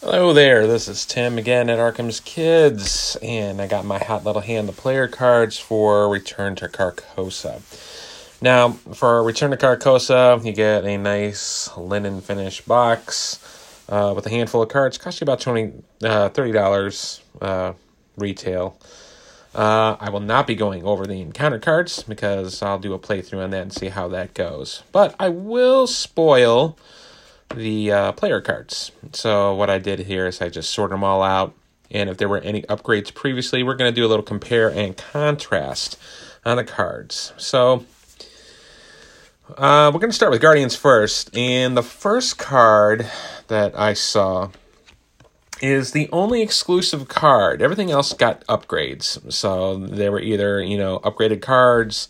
Hello there, this is Tim again at Arkham's Kids, and I got my hot little hand the player cards for Return to Carcosa. Now, for Return to Carcosa, you get a nice linen finish box uh, with a handful of cards. Cost you about 20 uh, $30 uh, retail. Uh, I will not be going over the encounter cards because I'll do a playthrough on that and see how that goes. But I will spoil the uh, player cards. So what I did here is I just sorted them all out, and if there were any upgrades previously, we're going to do a little compare and contrast on the cards. So uh, we're going to start with Guardians first, and the first card that I saw is the only exclusive card. Everything else got upgrades, so they were either you know upgraded cards.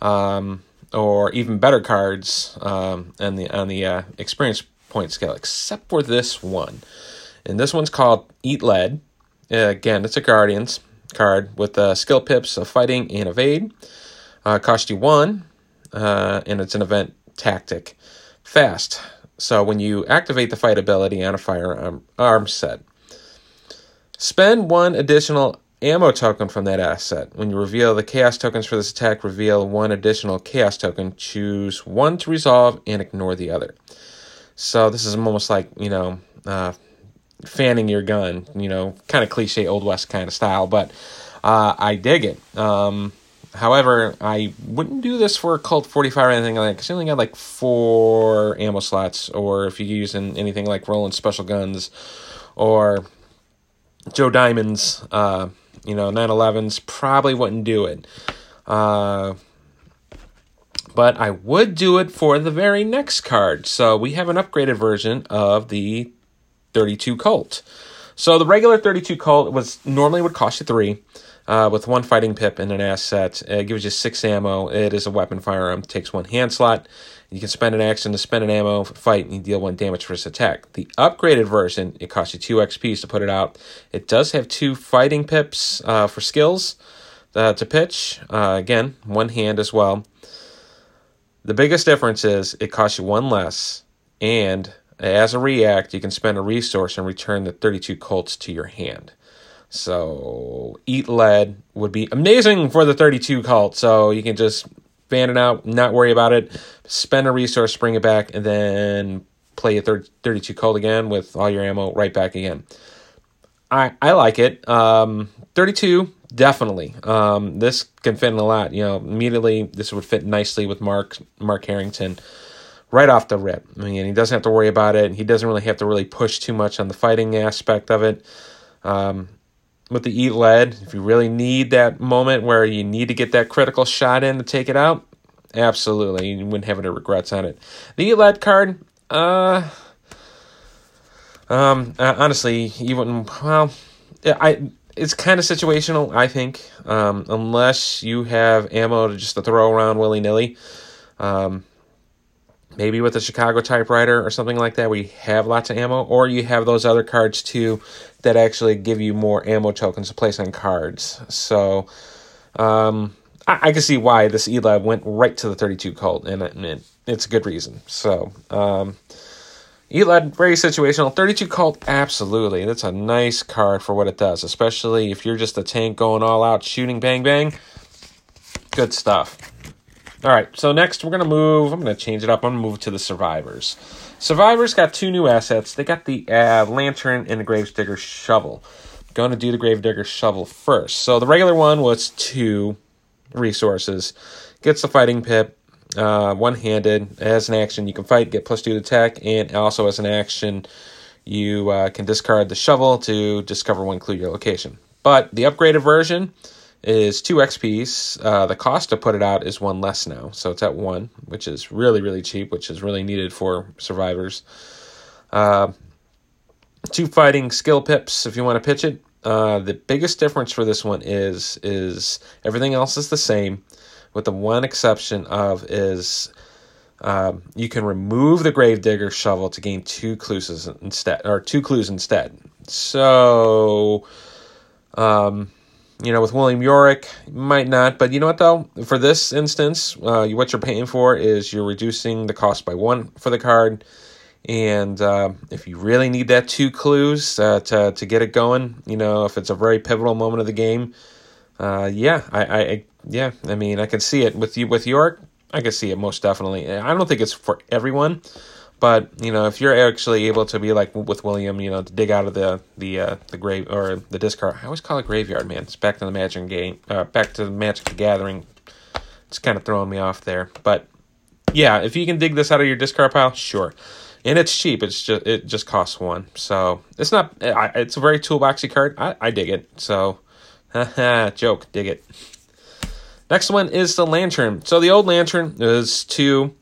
Um, or even better cards um, on the on the uh, experience point scale, except for this one. And this one's called Eat Lead. Again, it's a Guardians card with uh, skill pips of fighting and evade. Uh, cost you one, uh, and it's an event tactic. Fast. So when you activate the fight ability on a firearm arm set, spend one additional ammo token from that asset. When you reveal the chaos tokens for this attack, reveal one additional chaos token. Choose one to resolve and ignore the other. So this is almost like you know uh, fanning your gun, you know, kind of cliche old west kind of style, but uh, I dig it. Um, however, I wouldn't do this for a Colt 45 or anything like that because you only got like four ammo slots, or if you're using anything like Roland Special Guns or Joe Diamonds, uh, you know, 911s, probably wouldn't do it. Uh, but I would do it for the very next card. So we have an upgraded version of the 32 Colt. So the regular 32 Colt was normally would cost you three, uh, with one fighting pip and an asset. It gives you six ammo. It is a weapon firearm. Takes one hand slot. You can spend an action to spend an ammo, fight, and you deal one damage for this attack. The upgraded version, it costs you two XPs to put it out. It does have two fighting pips uh, for skills uh, to pitch. Uh, again, one hand as well. The biggest difference is it costs you one less, and as a react, you can spend a resource and return the 32 Colts to your hand. So, Eat Lead would be amazing for the 32 Colt. So, you can just fan it out, not worry about it, spend a resource, bring it back, and then play a 32 Colt again with all your ammo right back again. I, I like it. Um, 32 Definitely. Um, this can fit in a lot. You know, immediately this would fit nicely with Mark Mark Harrigan right off the rip. I mean, he doesn't have to worry about it. He doesn't really have to really push too much on the fighting aspect of it. Um, with the eat lead, if you really need that moment where you need to get that critical shot in to take it out, absolutely, you wouldn't have any regrets on it. The eat lead card, uh, um, uh, honestly, you wouldn't. Well, I it's kind of situational, I think. Um, unless you have ammo to just to throw around willy nilly. Um, maybe with a Chicago typewriter or something like that, we have lots of ammo, or you have those other cards too that actually give you more ammo tokens to place on cards. So, um, I, I, can see why this Eat Lead went right to the 32 Colt, and, it's a good reason. So, um, Eat Lead, very situational. 32 Colt, absolutely. That's a nice card for what it does, especially if you're just a tank going all out, shooting bang bang. Good stuff. All right, so next we're going to move. I'm going to change it up. I'm going to move to the Survivors. Survivors got two new assets. They got the uh, Lantern and the Gravedigger Shovel. Going to do the Gravedigger Shovel first. So the regular one was two resources. Gets the Fighting Pip, uh, one handed. As an action, you can fight, get plus two to attack, and also as an action, you uh, can discard the shovel to discover one clue your location. But the upgraded version is two XPs. Uh, the cost to put it out is one less now, so it's at one, which is really really cheap, which is really needed for survivors. Uh, two fighting skill pips if you want to pitch it. Uh, the biggest difference for this one is is everything else is the same with the one exception of is um, you can remove the gravedigger shovel to gain two clues instead, or two clues instead. So, um, you know, with William Yorick, might not, but you know what though? For this instance, uh, what you're paying for is you're reducing the cost by one for the card, And uh, if you really need that two clues uh, to to get it going, you know, if it's a very pivotal moment of the game, uh, yeah, I, I, yeah, I mean, I can see it with you with Yorick. I can see it most definitely. I don't think it's for everyone, but you know, if you're actually able to be like with William, you know, to dig out of the the uh, the grave or the discard. I always call it graveyard, man. It's back to the Magic game. Uh, back to the Magic the Gathering. It's kind of throwing me off there, but yeah, if you can dig this out of your discard pile, sure. And it's cheap. It's just it just costs one, so it's not. It's a very toolboxy card. I, I dig it. So, joke, dig it. Next one is the lantern. So the old lantern is to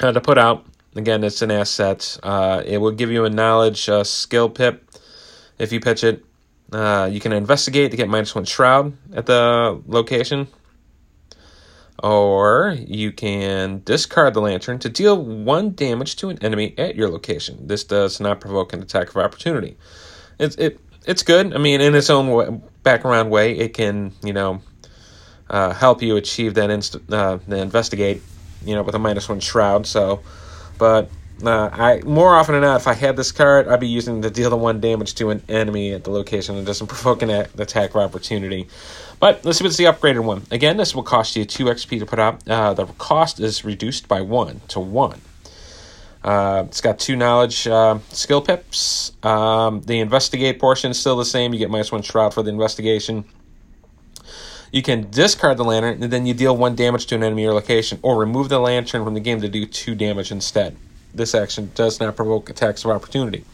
uh, to put out Again, it's an asset. Uh, it will give you a knowledge uh, skill pip if you pitch it. Uh, you can investigate to get minus one shroud at the location. Or you can discard the lantern to deal one damage to an enemy at your location. This does not provoke an attack of opportunity. It's it it's good. I mean, in its own way, background way, it can you know uh, help you achieve that inst- uh, the investigate you know with a minus one shroud. So but uh, I more often than not, if I had this card, I'd be using to deal the one damage to an enemy at the location and doesn't provoke an attack of opportunity. But let's see what's the upgraded one. Again, this will cost you two XP to put out. Uh, the cost is reduced by one to one. Uh, it's got two knowledge uh, skill pips. Um, the investigate portion is still the same. You get minus one shroud for the investigation. You can discard the lantern, and then you deal one damage to an enemy or location, or remove the lantern from the game to do two damage instead. This action does not provoke attacks of opportunity.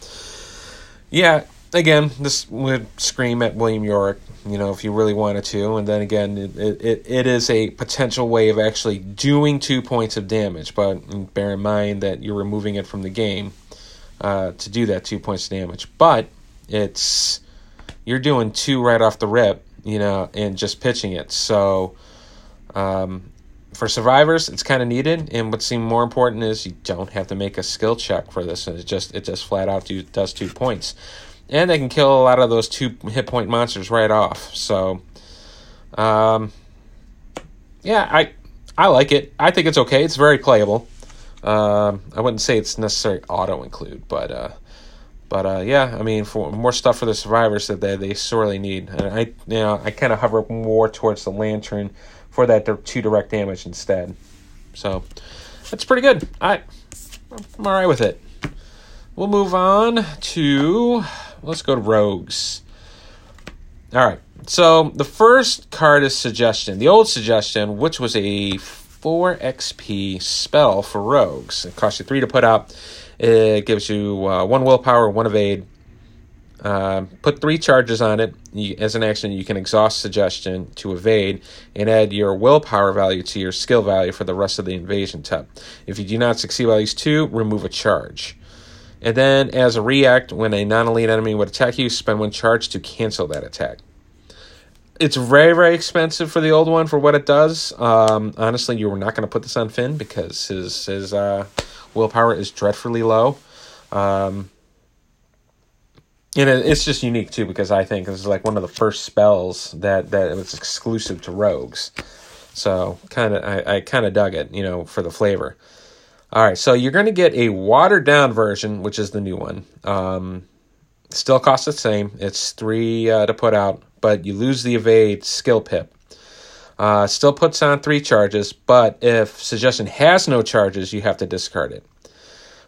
Yeah, again, this would scream at William Yorick, you know, if you really wanted to. And then again, it, it, it is a potential way of actually doing two points of damage, but bear in mind that you're removing it from the game uh, to do that two points of damage. But it's you're doing two right off the rip you know, and just pitching it. So um, for survivors, it's kind of needed. And what seems more important is you don't have to make a skill check for this. And it just it just flat out do, does two points, and they can kill a lot of those two hit point monsters right off. So, um, yeah, I I like it. I think it's okay. It's very playable. Um, I wouldn't say it's necessary auto include, but uh, but uh, yeah, I mean, for more stuff for the survivors that they, they sorely need, and I you know I kind of hover more towards the lantern for that two direct damage instead. So that's pretty good. I I'm all right with it. We'll move on to let's go to rogues. All right. So the first card is suggestion. The old suggestion, which was a 4 XP spell for rogues. It cost you 3 to put out. It gives you uh, one willpower, one evade. Uh, put three charges on it. You, as an action, you can exhaust suggestion to evade and add your willpower value to your skill value for the rest of the invasion tab. If you do not succeed by these two, remove a charge. And then, as a react, when a non elite enemy would attack you, spend one charge to cancel that attack. It's very, very expensive for the old one for what it does. Um, honestly, you were not going to put this on Finn because his his uh, willpower is dreadfully low. Um, and it's just unique too because I think this is like one of the first spells that that was exclusive to rogues. So kind of I, I kind of dug it, you know, for the flavor. All right, so you're going to get a watered down version, which is the new one. Um, still costs the same. It's three uh, to put out, but you lose the evade skill pip. Uh, still puts on three charges, but if suggestion has no charges, you have to discard it.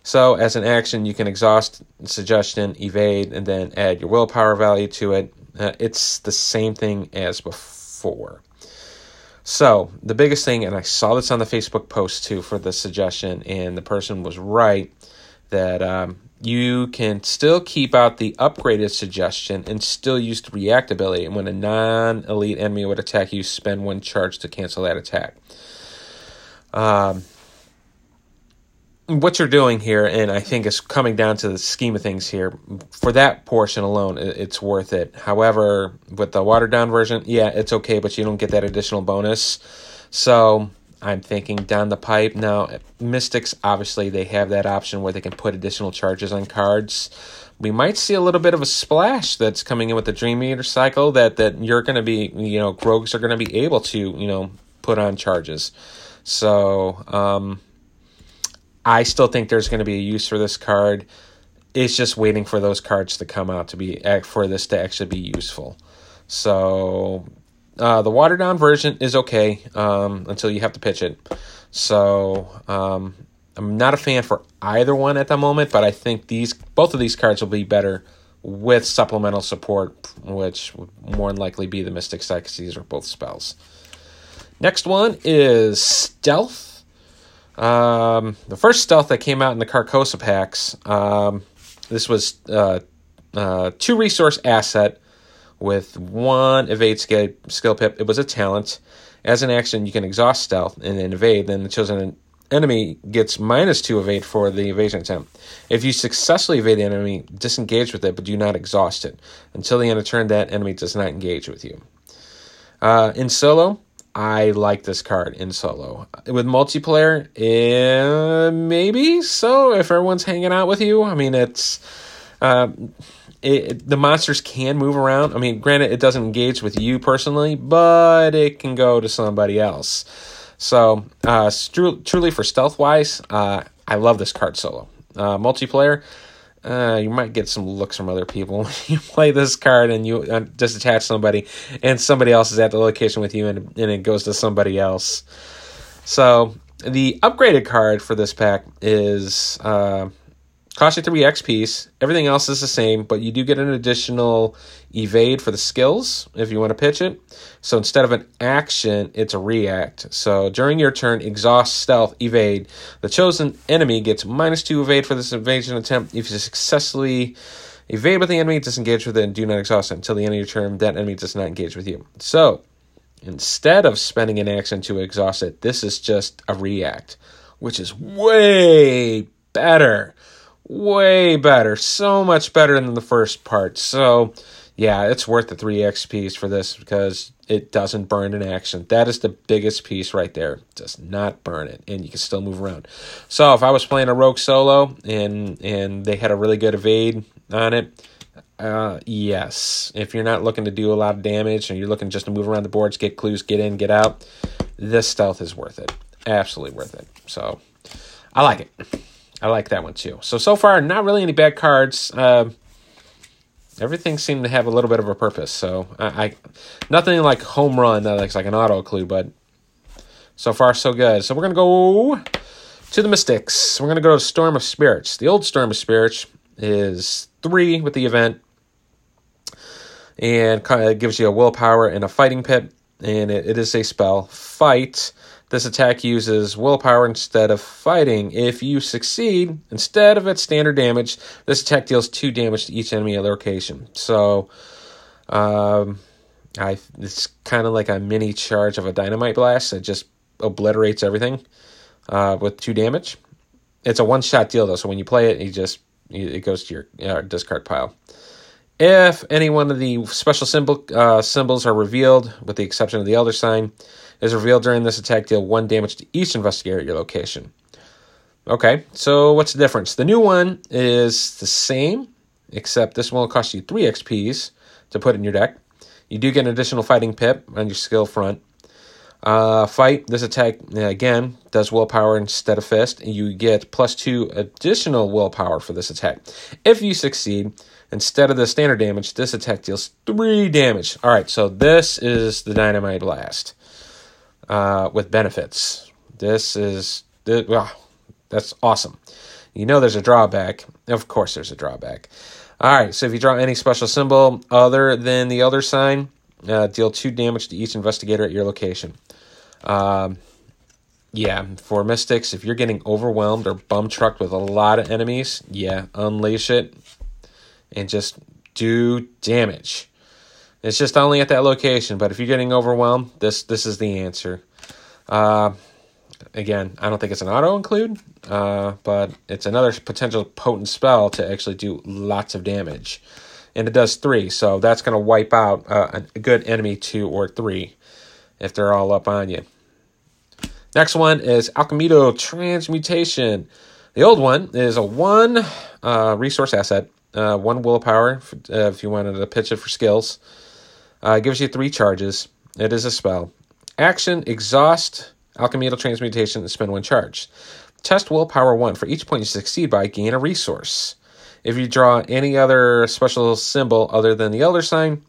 So, as an action, you can exhaust suggestion, evade, and then add your willpower value to it. Uh, it's the same thing as before. So, the biggest thing, and I saw this on the Facebook post too for the suggestion, and the person was right that um, you can still keep out the upgraded suggestion and still use the react ability. And when a non elite enemy would attack you, spend one charge to cancel that attack. Um, what you're doing here, and I think it's coming down to the scheme of things here, for that portion alone, it's worth it. However, with the watered down version, yeah, it's okay, but you don't get that additional bonus. So I'm thinking down the pipe. Now, Mystics, obviously, they have that option where they can put additional charges on cards. We might see a little bit of a splash that's coming in with the Dream Eater cycle that, that you're going to be, you know, rogues are going to be able to, you know, put on charges. So, um, I still think there's going to be a use for this card. It's just waiting for those cards to come out to be for this to actually be useful. So uh, the watered down version is okay um, until you have to pitch it. So um, I'm not a fan for either one at the moment, but I think these both of these cards will be better with supplemental support, which would more than likely be the Mystic these are both spells. Next one is Stealth. Um, the first Stealth that came out in the Carcosa packs. Um, this was uh, uh, two resource asset with one evade skill, skill pip. It was a talent. As an action, you can exhaust stealth and then evade. Then the chosen enemy gets minus two evade for the evasion attempt. If you successfully evade the enemy, disengage with it, but do not exhaust it. Until the end of turn, that enemy does not engage with you. Uh, in solo, I like this card in solo. With multiplayer, eh, maybe so. If everyone's hanging out with you, I mean, it's. Uh, it, the monsters can move around. I mean, granted, it doesn't engage with you personally, but it can go to somebody else. So, uh, truly for stealth wise, uh, I love this card solo. Uh, multiplayer, uh, you might get some looks from other people. you play this card and you uh, just attach somebody, and somebody else is at the location with you, and, and it goes to somebody else. So, the upgraded card for this pack is uh, Cost you 3 XPs. Everything else is the same, but you do get an additional evade for the skills if you want to pitch it. So instead of an action, it's a react. So during your turn, exhaust, stealth, evade. The chosen enemy gets minus 2 evade for this evasion attempt. If you successfully evade with the enemy, disengage with it, and do not exhaust it until the end of your turn, that enemy does not engage with you. So instead of spending an action to exhaust it, this is just a react, which is way better way better, so much better than the first part. So, yeah, it's worth the 3 XPs for this because it doesn't burn in action. That is the biggest piece right there. It does not burn it, and you can still move around. So, if I was playing a rogue solo and and they had a really good evade on it, uh, yes. If you're not looking to do a lot of damage and you're looking just to move around the boards, get clues, get in, get out, this stealth is worth it. Absolutely worth it. So, I like it. I like that one too. So so far, not really any bad cards. Uh, everything seemed to have a little bit of a purpose. So I, I nothing like home run that looks like an auto clue, but so far so good. So we're gonna go to the Mystics. We're gonna go to Storm of Spirits. The old Storm of Spirits is three with the event, and it gives you a willpower and a fighting pit, and it, it is a spell. Fight this attack uses willpower instead of fighting. If you succeed, instead of its standard damage, this attack deals two damage to each enemy at location. So, um, I it's kind of like a mini charge of a dynamite blast. It just obliterates everything uh, with two damage. It's a one shot deal though, so when you play it, you just it goes to your uh, discard pile. If any one of the special symbol uh, symbols are revealed, with the exception of the Elder Sign, is revealed during this attack, deal one damage to each investigator at your location. Okay, so what's the difference? The new one is the same, except this one will cost you 3 XPs to put in your deck. You do get an additional fighting pip on your skill front. Uh, fight, this attack, again, does willpower instead of fist. And You get plus 2 additional willpower for this attack. If you succeed, instead of the standard damage, this attack deals 3 damage. Alright, so this is the Dynamite Blast uh, with benefits. This is this, wow, that's awesome. You know there's a drawback. Of course there's a drawback. All right, so if you draw any special symbol other than the Elder Sign, uh, deal two damage to each investigator at your location. Um, yeah, for Mystics, if you're getting overwhelmed or bum trucked with a lot of enemies, yeah, unleash it and just do damage. It's just only at that location. But if you're getting overwhelmed, this this is the answer. Uh, again, I don't think it's an auto include, uh, but it's another potential potent spell to actually do lots of damage, and it does three. So that's going to wipe out uh, a good enemy two or three if they're all up on you. Next one is Alchemical Transmutation. The old one is a one uh, resource asset, uh, one willpower uh, if you wanted to pitch it for skills. Uh, gives you three charges. It is a spell. Action, exhaust, alchemical transmutation, and spend one charge. Test willpower one. For each point you succeed by, gain a resource. If you draw any other special symbol other than the Elder sign,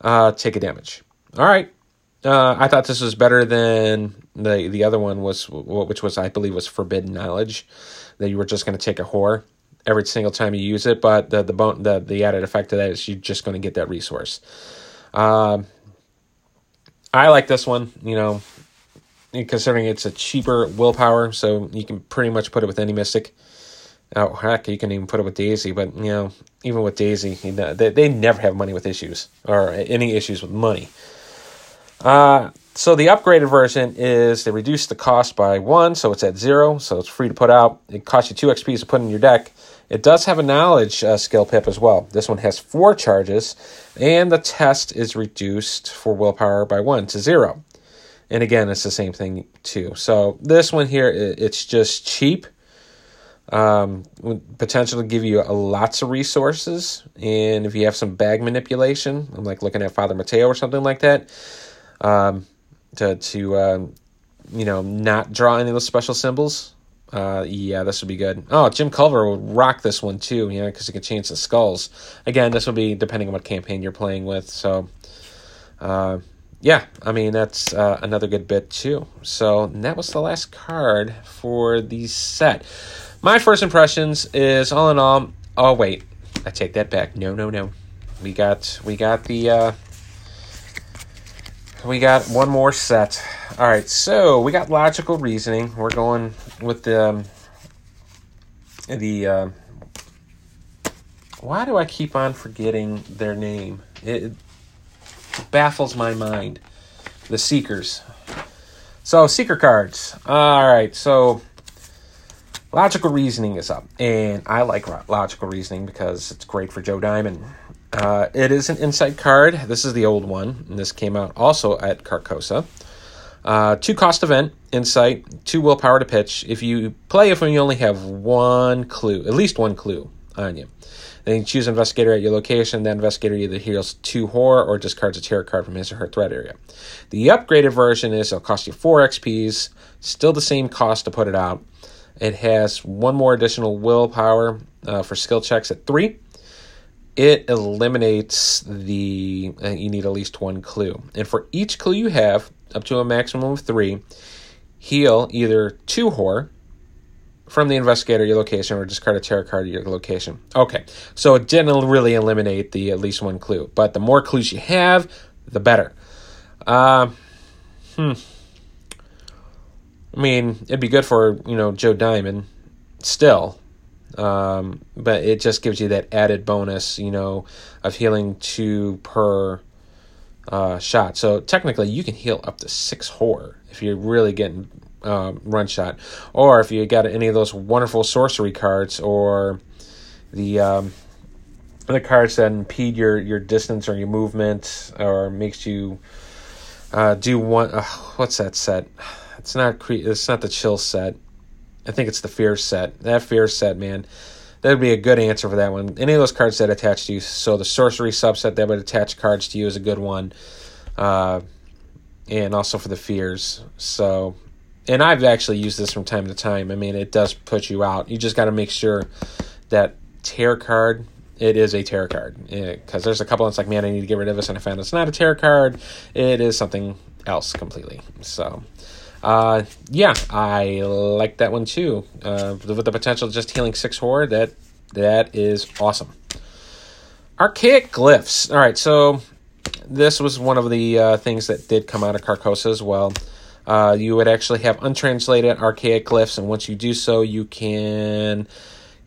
uh, take a damage. All right. Uh, I thought this was better than the the other one was, which was I believe was forbidden knowledge, that you were just going to take a whore every single time you use it. But the the the the added effect of that is you're just going to get that resource. Um, I like this one. You know, considering it's a cheaper willpower, so you can pretty much put it with any mystic. Oh heck, you can even put it with Daisy, but you know, even with Daisy, you know, they they never have money with issues or any issues with money. Uh, so the upgraded version is they reduce the cost by one, so it's at zero, so it's free to put out. It costs you two XP to put in your deck. It does have a knowledge uh, skill pip as well. This one has four charges, and the test is reduced for willpower by one to zero. And again, it's the same thing too. So this one here, it's just cheap. Um, potential to give you a, lots of resources, and if you have some bag manipulation, I'm like looking at Father Mateo or something like that um, to to um, you know not draw any of those special symbols. Uh, yeah, this would be good. Oh, Jim Culver would rock this one too, you know, because he can change the skulls. Again, this would be depending on what campaign you're playing with. So, uh, yeah, I mean that's uh, another good bit too. So that was the last card for the set. My first impressions is all in all. Oh wait, I take that back. No, no, no. We got we got the uh, we got one more set. All right, so we got logical reasoning. We're going with the um, the. Uh, why do I keep on forgetting their name? It, it baffles my mind. The Seekers. So Seeker cards. All right, so logical reasoning is up, and I like logical reasoning because it's great for Joe Diamond. Uh, it is an insight card. This is the old one, and this came out also at Carcosa. Uh, two cost event, insight, two willpower to pitch. If you play if you only have one clue, at least one clue on you. Then you choose investigator at your location. That investigator either heals two horror or discards a terror card from his or her threat area. The upgraded version is it'll cost you four XPs, still the same cost to put it out. It has one more additional willpower uh, for skill checks at three it eliminates the uh, you need at least one clue. And for each clue you have up to a maximum of three heal either two horror from the investigator your location or discard a terror card your location. Okay so it didn't really eliminate the at least one clue but the more clues you have the better. Uh, hmm. I mean it'd be good for you know joe diamond. Still um, but it just gives you that added bonus, you know, of healing two per uh, shot. So technically, you can heal up to six horror if you're really getting um, run shot, or if you got any of those wonderful sorcery cards, or the um, the cards that impede your your distance or your movement, or makes you uh, do one. Uh, what's that set? It's not cre- It's not the chill set. I think it's the Fear set. That Fear set, man, that would be a good answer for that one. Any of those cards that attach to you. So the Sorcery subset that would attach cards to you is a good one. Uh, and also for the Fears. So, and I've actually used this from time to time. I mean, it does put you out. You just got to make sure that Tear card it is a tarot card because there's a couple that's like man i need to get rid of this and i found it's not a tarot card it is something else completely so uh, yeah, I like that one too. Uh, with the potential just healing six horror, that that is awesome. Archaic glyphs. All right, so this was one of the uh, things that did come out of Carcosa as well. Uh, you would actually have untranslated archaic glyphs, and once you do so, you can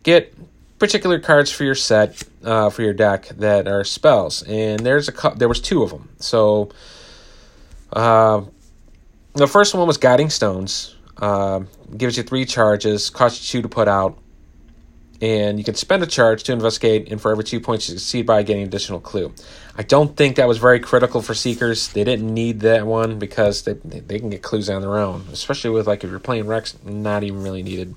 get particular cards for your set uh, for your deck that are spells. And there's a there was two of them. So uh, the first one was Guiding Stones. Uh, gives you three charges, costs you two to put out, and you can spend a charge to investigate, and for every two points you succeed by getting additional clue. I don't think that was very critical for Seekers. They didn't need that one because they they can get clues on their own, especially with like if you're playing Rex, not even really needed.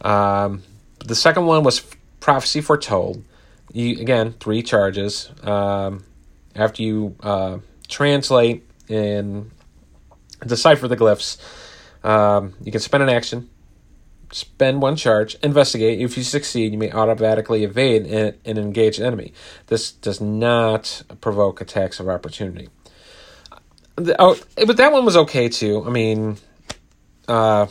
Um, the second one was Prophecy Foretold. You again three charges. Um, after you uh, translate and decipher the glyphs. Um, you can spend an action spend one charge, investigate. If you succeed, you may automatically evade and, and engage an enemy. This does not provoke attacks of opportunity. The, oh, but that one was okay too. I mean, uh,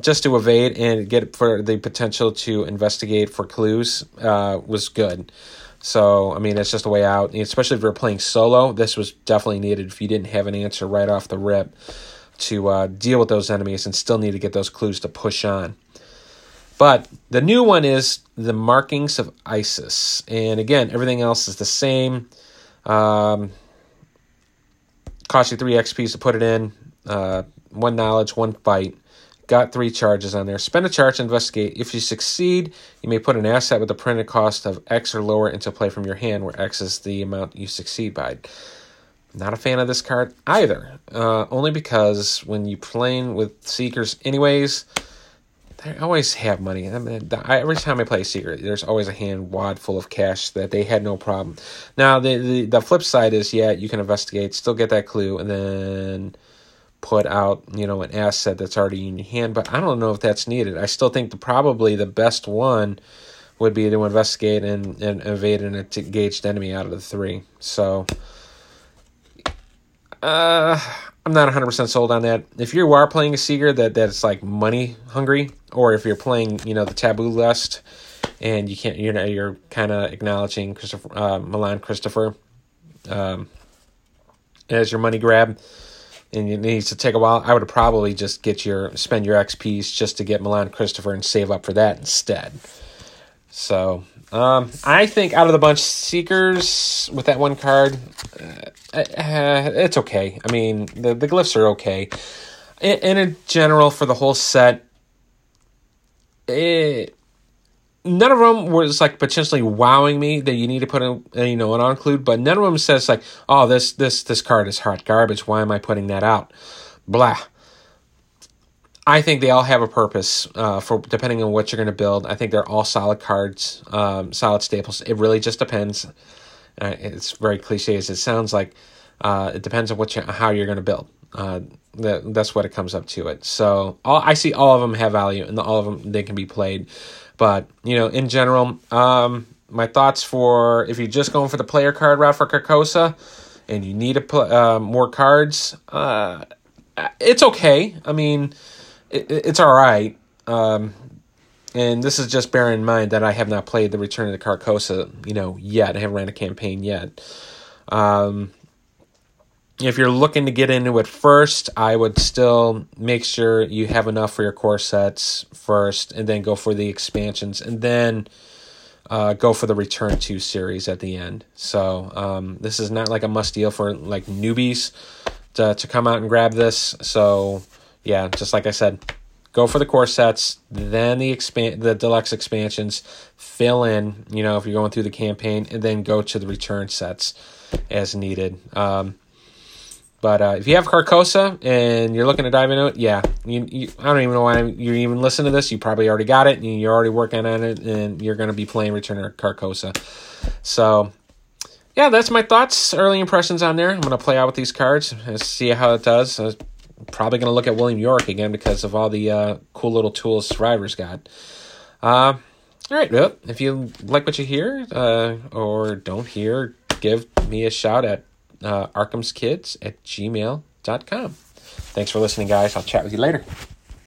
just to evade and get for the potential to investigate for clues uh, was good. So, I mean, it's just a way out, especially if you're playing solo. This was definitely needed if you didn't have an answer right off the rip to uh, deal with those enemies and still need to get those clues to push on. But the new one is the markings of Isis. And again, everything else is the same. Um, cost you 3 XPs to put it in. Uh, one knowledge, one fight. Got three charges on there. Spend a charge to investigate. If you succeed, you may put an asset with a printed cost of X or lower into play from your hand, where X is the amount you succeed by. Not a fan of this card either. Uh, only because when you playing with Seekers, anyways, they always have money. I mean, every time I play Seeker, there's always a hand wad full of cash that they had no problem. Now, the, the, the flip side is, yeah, you can investigate, still get that clue, and then put out, you know, an asset that's already in your hand, but I don't know if that's needed. I still think the probably the best one would be to investigate and, and evade an engaged enemy out of the three. So uh I'm not 100% sold on that. If you are playing a Seeker that that's like money hungry, or if you're playing, you know, the Taboo List, and you can't, you know, you're kind of acknowledging Christopher, uh, Milan Christopher um, as your money grab, and it needs to take a while, I would probably just get your spend your XPs just to get Milan Christopher and save up for that instead. So um, I think out of the bunch, Seekers with that one card, uh, uh, it's okay. I mean, the the glyphs are okay. In, in general, for the whole set, it none of them was like potentially wowing me that you need to put in you know an include but none of them says like oh this this this card is hot garbage. Why am i putting that out? Blah. I think they all have a purpose uh, for depending on what you're going to build. I think they're all solid cards um, solid staples. It really just depends. Uh, it's very cliche as it sounds like uh, it depends on what you, how you're going to build. Uh, that, that's what it comes up to it. So all, i see all of them have value and all of them they can be played but you know, in general, um, my thoughts for if you're just going for the player card route for Carcosa, and you need to put uh, more cards, uh, it's okay. I mean, it, it's all right. Um, and this is just bearing in mind that I have not played the Return of the Carcosa, you know, yet. I haven't ran a campaign yet. Um, if you're looking to get into it first, I would still make sure you have enough for your core sets first, and then go for the expansions, and then uh, go for the Return to series at the end. So um, this is not like a must deal for like newbies to to come out and grab this. So yeah, just like I said, go for the core sets, then the expand the deluxe expansions, fill in, you know, if you're going through the campaign, and then go to the return sets as needed. Um, but uh, if you have Carcosa and you're looking to dive into it, yeah, you, you, I don't even know why you're even listening to this. You probably already got it and you're already working on it, and you're going to be playing Return to Carcosa. So, yeah, that's my thoughts, early impressions on there. I'm going to play out with these cards and see how it does. I'm probably going to look at William Yorick again because of all the uh, cool little tools Survivor's got. Uh, all right, well, if you like what you hear uh, or don't hear, give me a shout at uh, arkhamskids at gmail.com. Thanks for listening, guys. I'll chat with you later.